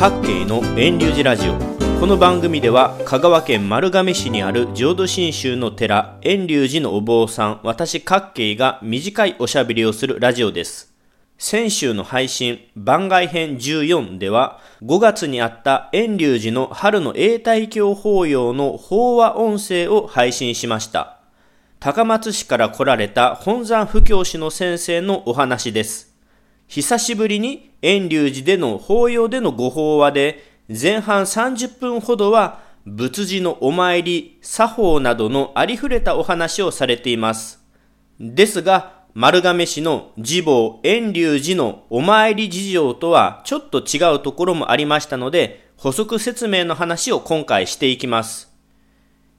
各系の遠流寺ラジオ。この番組では香川県丸亀市にある浄土真宗の寺遠流寺のお坊さん私各系が短いおしゃべりをするラジオです。先週の配信番外編14では5月にあった遠流寺の春の永代教法要の法話音声を配信しました。高松市から来られた本山布教師の先生のお話です。久しぶりに遠隆寺での法要でのご法話で、前半30分ほどは仏事のお参り、作法などのありふれたお話をされています。ですが、丸亀市の寺坊遠隆寺のお参り事情とはちょっと違うところもありましたので、補足説明の話を今回していきます。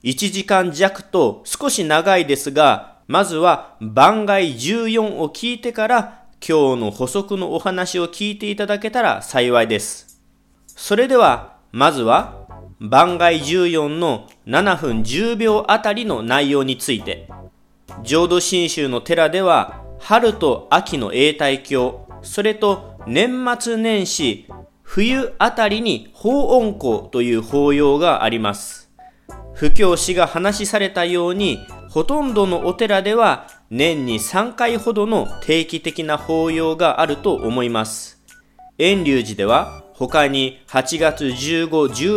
1時間弱と少し長いですが、まずは番外14を聞いてから今日の補足のお話を聞いていただけたら幸いです。それでは、まずは、番外14の7分10秒あたりの内容について、浄土真宗の寺では、春と秋の永代教、それと年末年始、冬あたりに法音校という法要があります。布教師が話しされたように、ほとんどのお寺では年に3回ほどの定期的な法要があると思います。遠隆寺では他に8月15、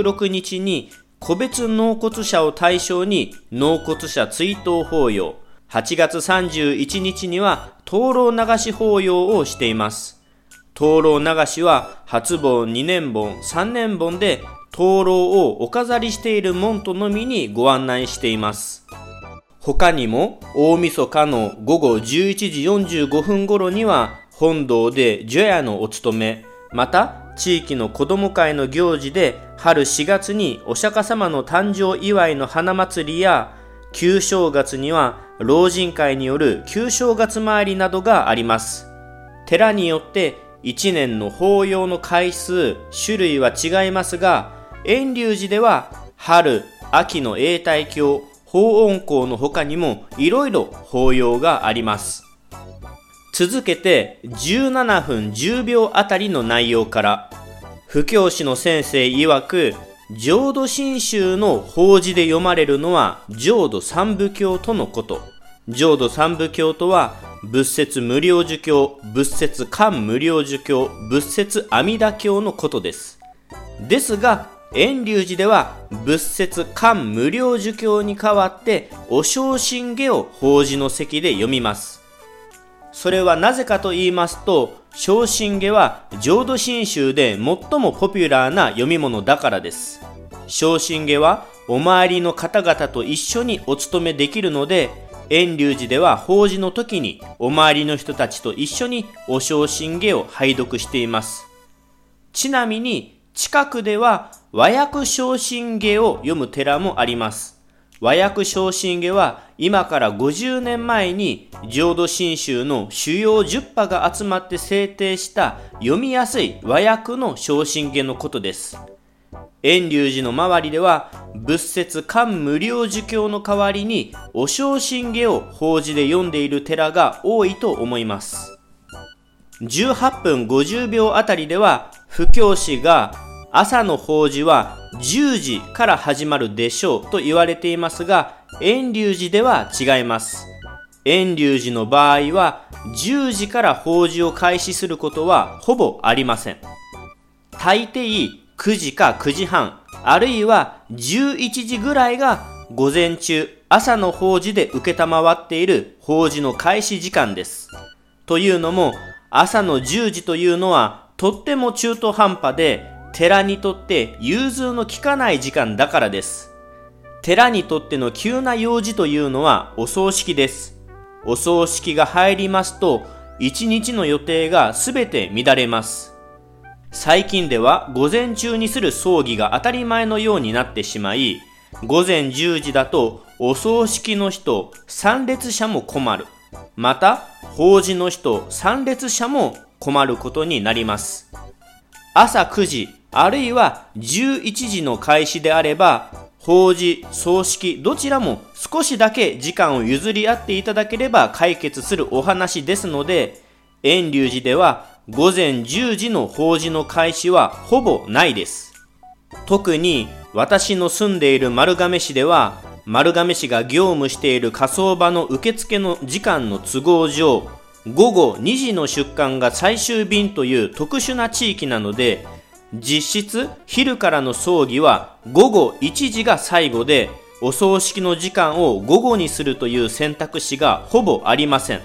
16日に個別納骨者を対象に納骨者追悼法要、8月31日には灯籠流し法要をしています。灯籠流しは初盆、2年盆、3年盆で灯籠をお飾りしている門徒のみにご案内しています。他にも大晦日の午後11時45分頃には本堂で除夜のお勤め、また地域の子供会の行事で春4月にお釈迦様の誕生祝いの花祭りや旧正月には老人会による旧正月参りなどがあります。寺によって1年の法要の回数、種類は違いますが、遠隆寺では春、秋の永代教、法音校の他にもいろいろ法要があります。続けて17分10秒あたりの内容から、布教師の先生曰く、浄土真宗の法事で読まれるのは浄土三部教とのこと。浄土三部教とは、仏説無料儒教、仏説漢無料儒教、仏説阿弥陀教のことです。ですが、遠隆寺では仏説漢無料儒教に代わってお昇進下を法事の席で読みます。それはなぜかと言いますと、昇進下は浄土真宗で最もポピュラーな読み物だからです。昇進下はお参りの方々と一緒にお勤めできるので、遠隆寺では法事の時にお参りの人たちと一緒にお昇進下を拝読しています。ちなみに近くでは和訳昇進下を読む寺もあります。和訳昇進下は今から50年前に浄土真宗の主要10派が集まって制定した読みやすい和訳の昇進下のことです。遠隆寺の周りでは仏説漢無料儒教の代わりにお昇進下を法事で読んでいる寺が多いと思います。18分50秒あたりでは布教師が朝の法事は10時から始まるでしょうと言われていますが、遠隆寺では違います。遠隆寺の場合は、10時から法事を開始することはほぼありません。大抵9時か9時半、あるいは11時ぐらいが午前中、朝の法事で受けたまわっている法事の開始時間です。というのも、朝の10時というのはとっても中途半端で寺にとって融通の利かない時間だからです。寺にとっての急な用事というのはお葬式です。お葬式が入りますと、一日の予定がすべて乱れます。最近では午前中にする葬儀が当たり前のようになってしまい、午前10時だとお葬式の人、参列者も困る。また、法事の人、参列者も困ることになります。朝9時、あるいは11時の開始であれば、法事、葬式、どちらも少しだけ時間を譲り合っていただければ解決するお話ですので、遠隆寺では午前10時の法事の開始はほぼないです。特に私の住んでいる丸亀市では丸亀市が業務している火葬場の受付の時間の都合上午後2時の出棺が最終便という特殊な地域なので実質昼からの葬儀は午後1時が最後でお葬式の時間を午後にするという選択肢がほぼありません。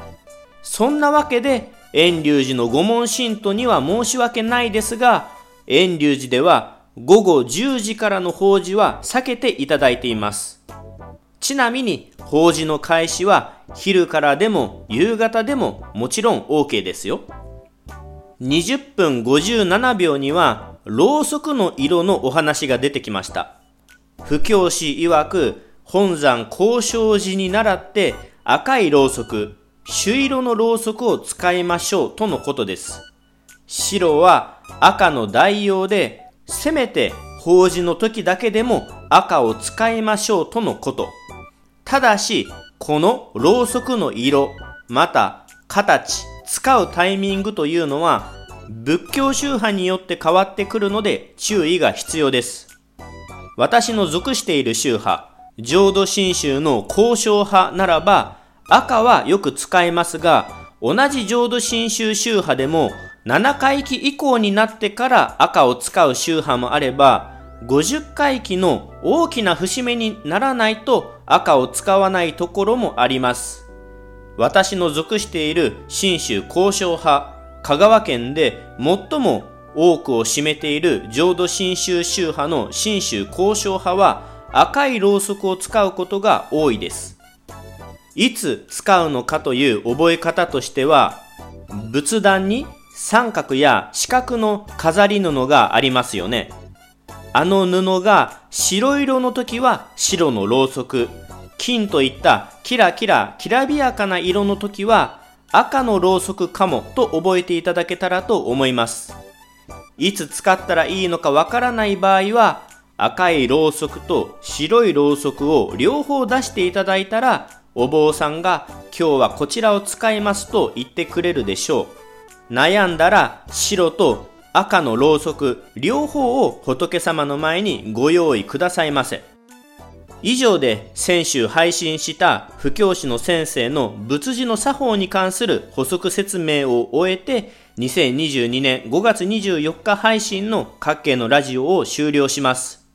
そんなわけで遠隆寺の御門信徒には申し訳ないですが遠隆寺では午後10時からの法事は避けていただいています。ちなみに法事の開始は昼からでも夕方でももちろん OK ですよ。20分57秒にはろうそくの色のお話が出てきました。布教師曰く本山交渉時に倣って赤いろうそく朱色のろうそくを使いましょうとのことです。白は赤の代用でせめて法事の時だけでも赤を使いましょうとのこと。ただしこのろうそくの色また形使うタイミングというのは仏教宗派によって変わってくるので注意が必要です。私の属している宗派、浄土真宗の交渉派ならば赤はよく使いますが、同じ浄土真宗宗派でも7回忌以降になってから赤を使う宗派もあれば、50回忌の大きな節目にならないと赤を使わないところもあります。私の属している新州交渉派、香川県で最も多くを占めている浄土真宗宗派の新州交渉派は赤いろうそくを使うことが多いです。いつ使うのかという覚え方としては、仏壇に三角や四角の飾り布がありますよね。あの布が白色の時は白のろうそく、金といったキラキラきらびやかな色の時は赤のろうそくかもと覚えていただけたらと思います。いつ使ったらいいのかわからない場合は赤いろうそくと白いろうそくを両方出していただいたらお坊さんが今日はこちらを使いますと言ってくれるでしょう。悩んだら白と赤のろうそく両方を仏様の前にご用意くださいませ。以上で先週配信した布教師の先生の仏事の作法に関する補足説明を終えて2022年5月24日配信の各系のラジオを終了します。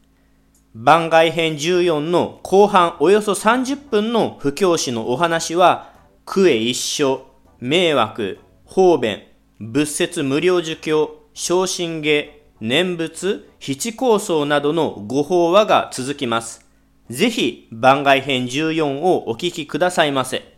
番外編14の後半およそ30分の布教師のお話は、クエ一緒、迷惑、方便、仏説無料儒教、昇進下、念仏、七構想などのご法話が続きます。ぜひ番外編14をお聞きくださいませ。